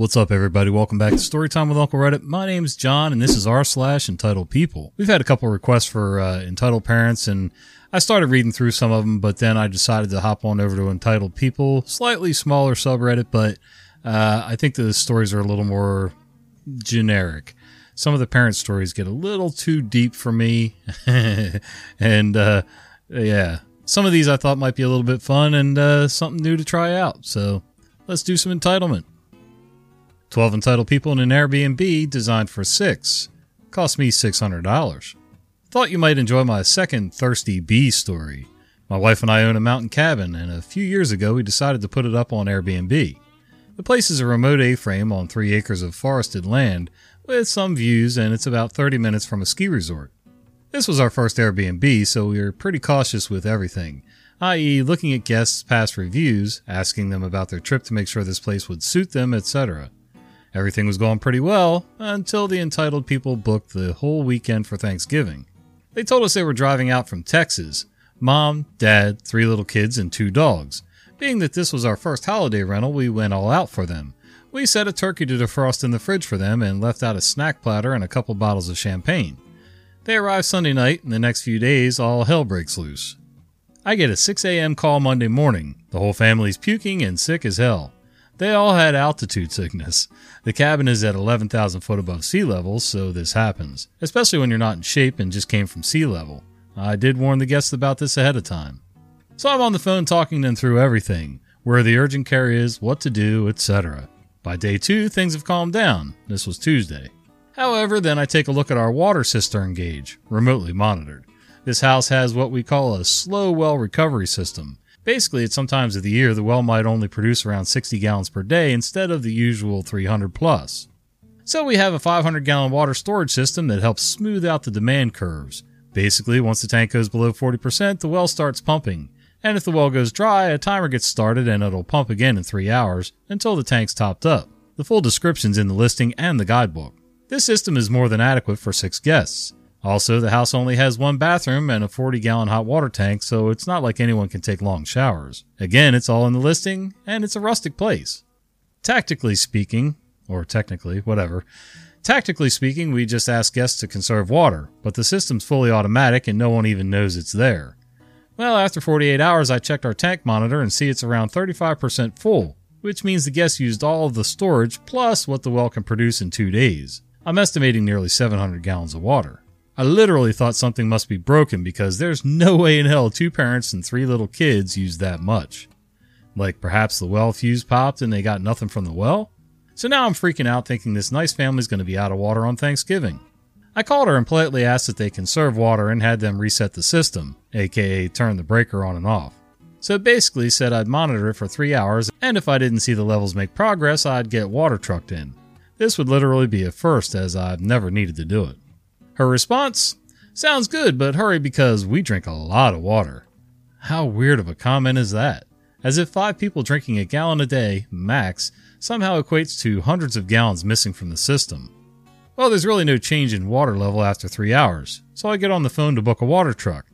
What's up, everybody? Welcome back to Storytime with Uncle Reddit. My name's John, and this is r slash entitled people. We've had a couple requests for uh, entitled parents, and I started reading through some of them, but then I decided to hop on over to entitled people, slightly smaller subreddit, but uh, I think the stories are a little more generic. Some of the parent stories get a little too deep for me, and uh, yeah, some of these I thought might be a little bit fun and uh, something new to try out. So let's do some entitlement. 12 entitled people in an Airbnb designed for six. Cost me $600. Thought you might enjoy my second Thirsty Bee story. My wife and I own a mountain cabin, and a few years ago we decided to put it up on Airbnb. The place is a remote A frame on three acres of forested land with some views, and it's about 30 minutes from a ski resort. This was our first Airbnb, so we were pretty cautious with everything, i.e., looking at guests' past reviews, asking them about their trip to make sure this place would suit them, etc. Everything was going pretty well until the entitled people booked the whole weekend for Thanksgiving. They told us they were driving out from Texas mom, dad, three little kids, and two dogs. Being that this was our first holiday rental, we went all out for them. We set a turkey to defrost in the fridge for them and left out a snack platter and a couple bottles of champagne. They arrive Sunday night, and the next few days, all hell breaks loose. I get a 6 a.m. call Monday morning. The whole family's puking and sick as hell. They all had altitude sickness. The cabin is at 11,000 foot above sea level, so this happens, especially when you're not in shape and just came from sea level. I did warn the guests about this ahead of time. So I'm on the phone talking them through everything where the urgent care is, what to do, etc. By day two, things have calmed down. This was Tuesday. However, then I take a look at our water cistern gauge, remotely monitored. This house has what we call a slow well recovery system. Basically, at some times of the year, the well might only produce around 60 gallons per day instead of the usual 300 plus. So we have a 500 gallon water storage system that helps smooth out the demand curves. Basically, once the tank goes below 40%, the well starts pumping. And if the well goes dry, a timer gets started and it'll pump again in 3 hours until the tank's topped up. The full description's in the listing and the guidebook. This system is more than adequate for 6 guests. Also, the house only has one bathroom and a 40 gallon hot water tank, so it's not like anyone can take long showers. Again, it's all in the listing, and it's a rustic place. Tactically speaking, or technically, whatever, tactically speaking, we just ask guests to conserve water, but the system's fully automatic and no one even knows it's there. Well, after 48 hours, I checked our tank monitor and see it's around 35% full, which means the guests used all of the storage plus what the well can produce in two days. I'm estimating nearly 700 gallons of water. I literally thought something must be broken because there's no way in hell two parents and three little kids use that much. Like perhaps the well fuse popped and they got nothing from the well? So now I'm freaking out thinking this nice family's going to be out of water on Thanksgiving. I called her and politely asked that they conserve water and had them reset the system, aka turn the breaker on and off. So basically said I'd monitor it for three hours, and if I didn't see the levels make progress, I'd get water trucked in. This would literally be a first, as I've never needed to do it. Her response Sounds good, but hurry because we drink a lot of water. How weird of a comment is that? As if five people drinking a gallon a day, max, somehow equates to hundreds of gallons missing from the system. Well, there's really no change in water level after three hours, so I get on the phone to book a water truck.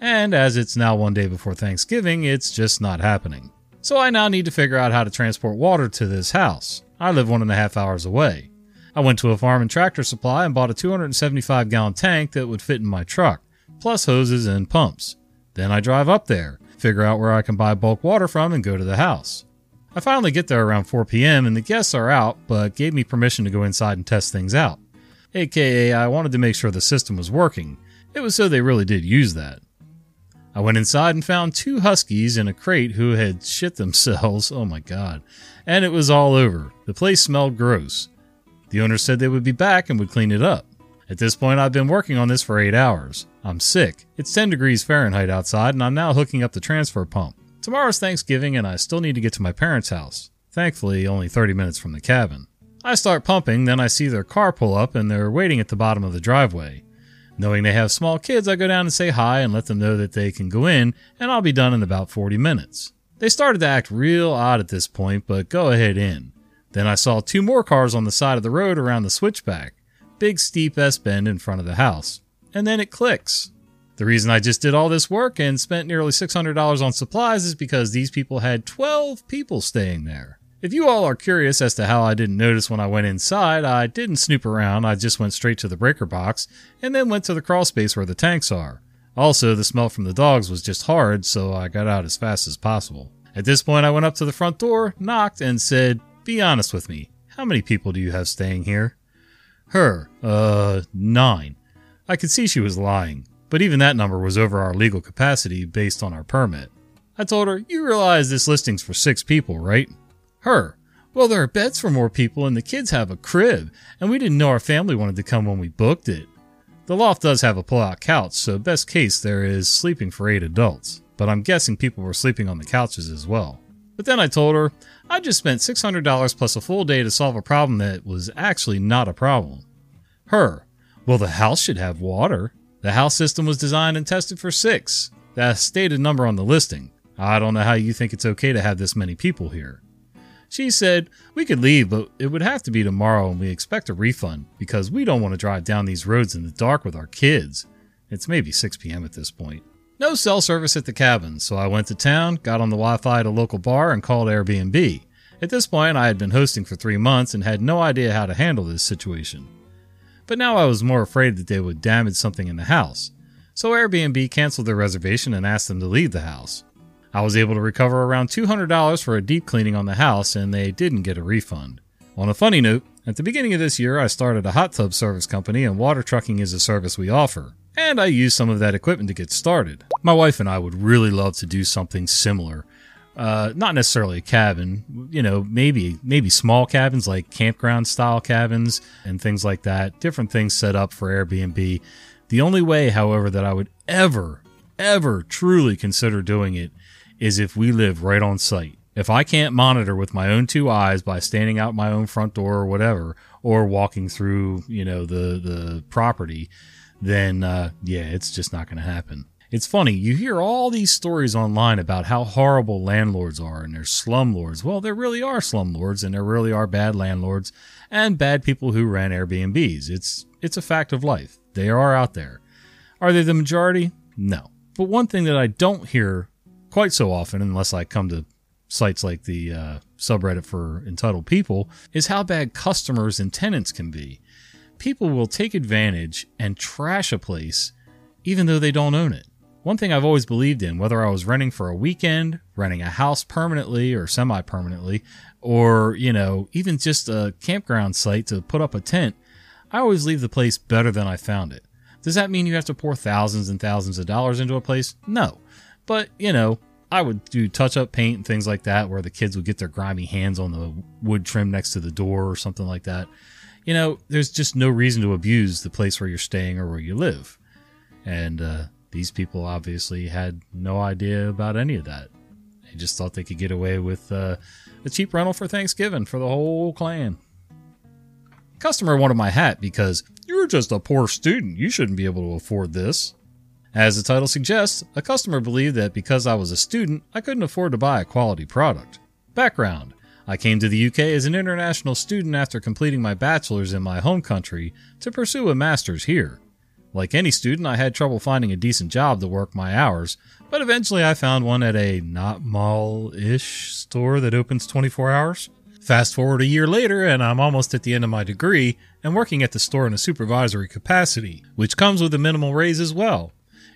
And as it's now one day before Thanksgiving, it's just not happening. So I now need to figure out how to transport water to this house. I live one and a half hours away. I went to a farm and tractor supply and bought a 275 gallon tank that would fit in my truck, plus hoses and pumps. Then I drive up there, figure out where I can buy bulk water from, and go to the house. I finally get there around 4 p.m., and the guests are out, but gave me permission to go inside and test things out. AKA, I wanted to make sure the system was working. It was so they really did use that. I went inside and found two huskies in a crate who had shit themselves. Oh my god. And it was all over. The place smelled gross. The owner said they would be back and would clean it up. At this point, I've been working on this for 8 hours. I'm sick. It's 10 degrees Fahrenheit outside, and I'm now hooking up the transfer pump. Tomorrow's Thanksgiving, and I still need to get to my parents' house. Thankfully, only 30 minutes from the cabin. I start pumping, then I see their car pull up, and they're waiting at the bottom of the driveway. Knowing they have small kids, I go down and say hi and let them know that they can go in, and I'll be done in about 40 minutes. They started to act real odd at this point, but go ahead in. Then I saw two more cars on the side of the road around the switchback. Big steep S bend in front of the house. And then it clicks. The reason I just did all this work and spent nearly $600 on supplies is because these people had 12 people staying there. If you all are curious as to how I didn't notice when I went inside, I didn't snoop around, I just went straight to the breaker box and then went to the crawl space where the tanks are. Also, the smell from the dogs was just hard, so I got out as fast as possible. At this point, I went up to the front door, knocked, and said, Be honest with me. How many people do you have staying here? Her, uh, nine. I could see she was lying, but even that number was over our legal capacity based on our permit. I told her, You realize this listing's for six people, right? Her. Well, there are beds for more people, and the kids have a crib, and we didn't know our family wanted to come when we booked it. The loft does have a pull out couch, so best case there is sleeping for eight adults, but I'm guessing people were sleeping on the couches as well. But then I told her I just spent $600 plus a full day to solve a problem that was actually not a problem. Her. Well, the house should have water. The house system was designed and tested for six. That stated number on the listing. I don't know how you think it's okay to have this many people here. She said, We could leave, but it would have to be tomorrow and we expect a refund because we don't want to drive down these roads in the dark with our kids. It's maybe 6 p.m. at this point. No cell service at the cabin, so I went to town, got on the Wi Fi at a local bar, and called Airbnb. At this point, I had been hosting for three months and had no idea how to handle this situation. But now I was more afraid that they would damage something in the house, so Airbnb canceled their reservation and asked them to leave the house. I was able to recover around $200 for a deep cleaning on the house, and they didn't get a refund. On a funny note, at the beginning of this year, I started a hot tub service company, and water trucking is a service we offer. And I used some of that equipment to get started. My wife and I would really love to do something similar. Uh, not necessarily a cabin, you know, maybe maybe small cabins like campground style cabins and things like that. Different things set up for Airbnb. The only way, however, that I would ever, ever truly consider doing it is if we live right on site. If I can't monitor with my own two eyes by standing out my own front door or whatever, or walking through, you know, the, the property, then, uh, yeah, it's just not going to happen. It's funny, you hear all these stories online about how horrible landlords are and they're slumlords. Well, there really are slumlords and there really are bad landlords and bad people who ran Airbnbs. It's, it's a fact of life. They are out there. Are they the majority? No. But one thing that I don't hear quite so often, unless I come to sites like the uh, subreddit for entitled people, is how bad customers and tenants can be. People will take advantage and trash a place even though they don't own it. One thing I've always believed in, whether I was renting for a weekend, renting a house permanently or semi permanently, or, you know, even just a campground site to put up a tent, I always leave the place better than I found it. Does that mean you have to pour thousands and thousands of dollars into a place? No. But, you know, I would do touch up paint and things like that where the kids would get their grimy hands on the wood trim next to the door or something like that. You know, there's just no reason to abuse the place where you're staying or where you live. And uh, these people obviously had no idea about any of that. They just thought they could get away with uh, a cheap rental for Thanksgiving for the whole clan. Customer wanted my hat because you're just a poor student. You shouldn't be able to afford this. As the title suggests, a customer believed that because I was a student, I couldn't afford to buy a quality product. Background I came to the UK as an international student after completing my bachelor's in my home country to pursue a master's here. Like any student, I had trouble finding a decent job to work my hours, but eventually I found one at a not mall ish store that opens 24 hours. Fast forward a year later, and I'm almost at the end of my degree and working at the store in a supervisory capacity, which comes with a minimal raise as well.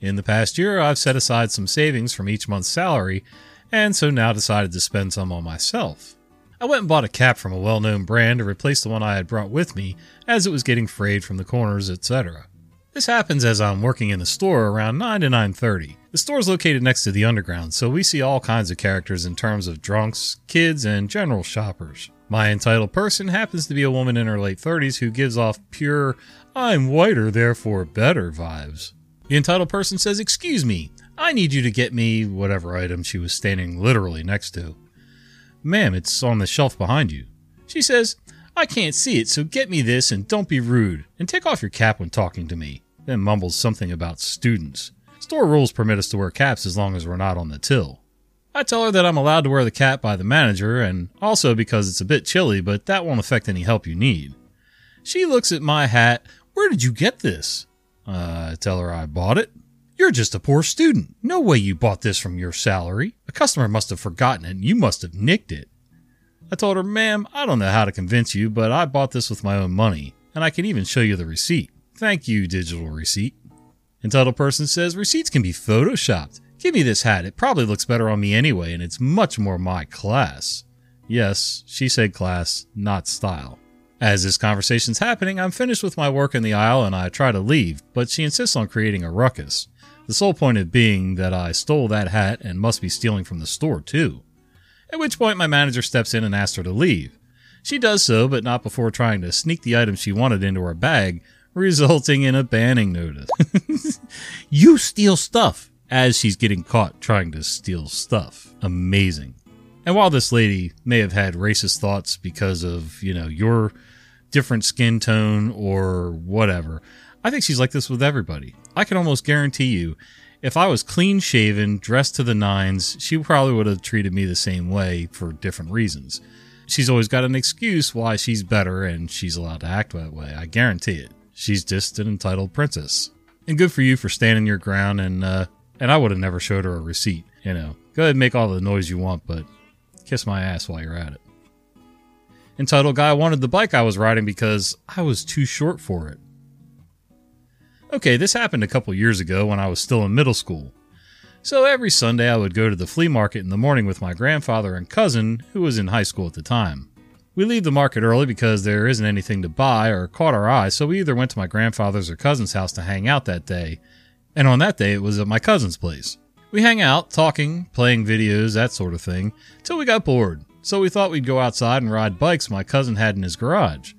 In the past year, I've set aside some savings from each month's salary, and so now decided to spend some on myself. I went and bought a cap from a well known brand to replace the one I had brought with me, as it was getting frayed from the corners, etc. This happens as I'm working in the store around 9 to 9:30. The store is located next to the underground, so we see all kinds of characters in terms of drunks, kids, and general shoppers. My entitled person happens to be a woman in her late 30s who gives off pure I'm whiter therefore better vibes. The entitled person says, Excuse me, I need you to get me whatever item she was standing literally next to. Ma'am, it's on the shelf behind you. She says, I can't see it, so get me this and don't be rude, and take off your cap when talking to me. Then mumbles something about students. Store rules permit us to wear caps as long as we're not on the till. I tell her that I'm allowed to wear the cap by the manager, and also because it's a bit chilly, but that won't affect any help you need. She looks at my hat. Where did you get this? Uh, I tell her I bought it. You're just a poor student. No way you bought this from your salary. A customer must have forgotten it and you must have nicked it. I told her, ma'am, I don't know how to convince you, but I bought this with my own money, and I can even show you the receipt. Thank you, digital receipt. Entitled person says, receipts can be photoshopped. Give me this hat. It probably looks better on me anyway, and it's much more my class. Yes, she said class, not style. As this conversation's happening, I'm finished with my work in the aisle and I try to leave, but she insists on creating a ruckus. The sole point of being that I stole that hat and must be stealing from the store too. At which point my manager steps in and asks her to leave. She does so, but not before trying to sneak the item she wanted into her bag, resulting in a banning notice. you steal stuff as she's getting caught trying to steal stuff. Amazing. And while this lady may have had racist thoughts because of, you know, your different skin tone or whatever. I think she's like this with everybody. I can almost guarantee you, if I was clean shaven, dressed to the nines, she probably would have treated me the same way for different reasons. She's always got an excuse why she's better and she's allowed to act that way. I guarantee it. She's just an entitled princess. And good for you for standing your ground and uh and I would have never showed her a receipt, you know. Go ahead and make all the noise you want, but kiss my ass while you're at it. Entitled guy wanted the bike I was riding because I was too short for it. Okay, this happened a couple years ago when I was still in middle school. So every Sunday I would go to the flea market in the morning with my grandfather and cousin, who was in high school at the time. We leave the market early because there isn't anything to buy or caught our eye, so we either went to my grandfather's or cousin's house to hang out that day, and on that day it was at my cousin's place. We hang out, talking, playing videos, that sort of thing, till we got bored so we thought we'd go outside and ride bikes my cousin had in his garage.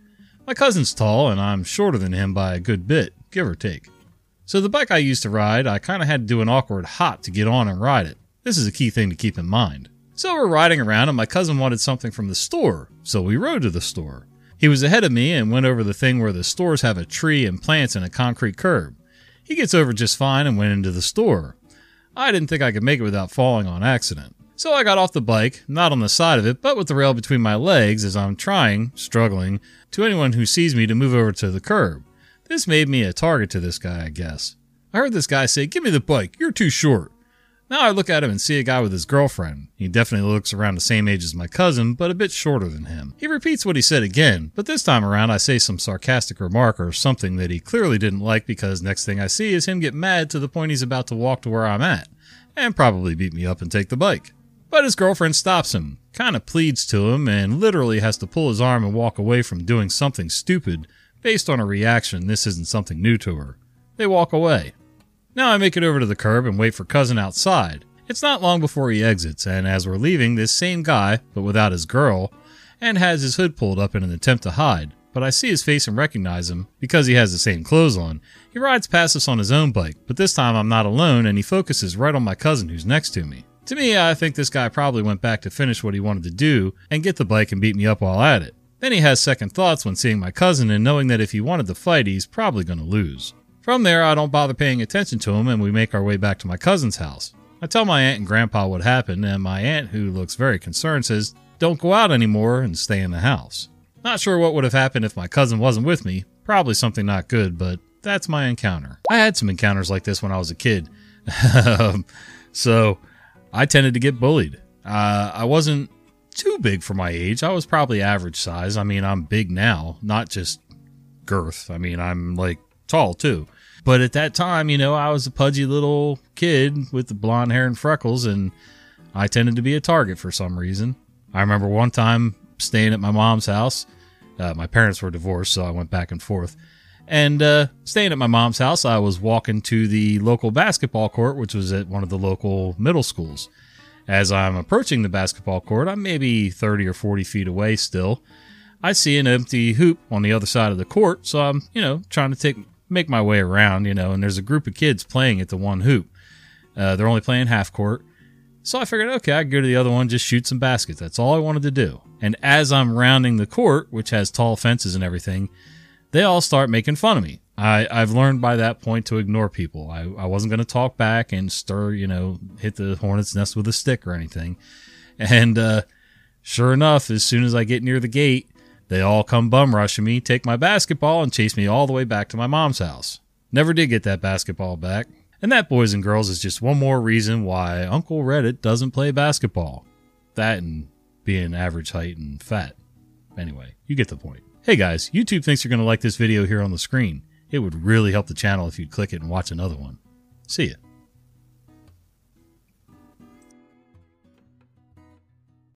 My cousin's tall, and I'm shorter than him by a good bit, give or take. So the bike I used to ride, I kind of had to do an awkward hop to get on and ride it. This is a key thing to keep in mind. So we're riding around, and my cousin wanted something from the store, so we rode to the store. He was ahead of me and went over the thing where the stores have a tree and plants and a concrete curb. He gets over just fine and went into the store. I didn't think I could make it without falling on accident. So I got off the bike, not on the side of it, but with the rail between my legs as I'm trying, struggling, to anyone who sees me to move over to the curb. This made me a target to this guy, I guess. I heard this guy say, Give me the bike, you're too short. Now I look at him and see a guy with his girlfriend. He definitely looks around the same age as my cousin, but a bit shorter than him. He repeats what he said again, but this time around I say some sarcastic remark or something that he clearly didn't like because next thing I see is him get mad to the point he's about to walk to where I'm at, and probably beat me up and take the bike. But his girlfriend stops him, kind of pleads to him, and literally has to pull his arm and walk away from doing something stupid based on a reaction this isn't something new to her. They walk away. Now I make it over to the curb and wait for cousin outside. It's not long before he exits, and as we're leaving, this same guy, but without his girl, and has his hood pulled up in an attempt to hide, but I see his face and recognize him because he has the same clothes on. He rides past us on his own bike, but this time I'm not alone and he focuses right on my cousin who's next to me. To me, I think this guy probably went back to finish what he wanted to do and get the bike and beat me up while at it. Then he has second thoughts when seeing my cousin and knowing that if he wanted to fight, he's probably going to lose. From there, I don't bother paying attention to him and we make our way back to my cousin's house. I tell my aunt and grandpa what happened, and my aunt, who looks very concerned, says, Don't go out anymore and stay in the house. Not sure what would have happened if my cousin wasn't with me. Probably something not good, but that's my encounter. I had some encounters like this when I was a kid. so, I tended to get bullied. Uh, I wasn't too big for my age. I was probably average size. I mean, I'm big now, not just girth. I mean, I'm like tall too. But at that time, you know, I was a pudgy little kid with the blonde hair and freckles, and I tended to be a target for some reason. I remember one time staying at my mom's house. Uh, my parents were divorced, so I went back and forth. And uh, staying at my mom's house, I was walking to the local basketball court, which was at one of the local middle schools. As I'm approaching the basketball court, I'm maybe 30 or 40 feet away still. I see an empty hoop on the other side of the court, so I'm, you know, trying to take make my way around, you know, and there's a group of kids playing at the one hoop. Uh, they're only playing half court. So I figured, okay, I could go to the other one, just shoot some baskets. That's all I wanted to do. And as I'm rounding the court, which has tall fences and everything, they all start making fun of me. I, I've learned by that point to ignore people. I, I wasn't going to talk back and stir, you know, hit the hornet's nest with a stick or anything. And uh, sure enough, as soon as I get near the gate, they all come bum rushing me, take my basketball, and chase me all the way back to my mom's house. Never did get that basketball back. And that, boys and girls, is just one more reason why Uncle Reddit doesn't play basketball. That and being average height and fat. Anyway, you get the point. Hey guys, YouTube thinks you're going to like this video here on the screen. It would really help the channel if you'd click it and watch another one. See ya.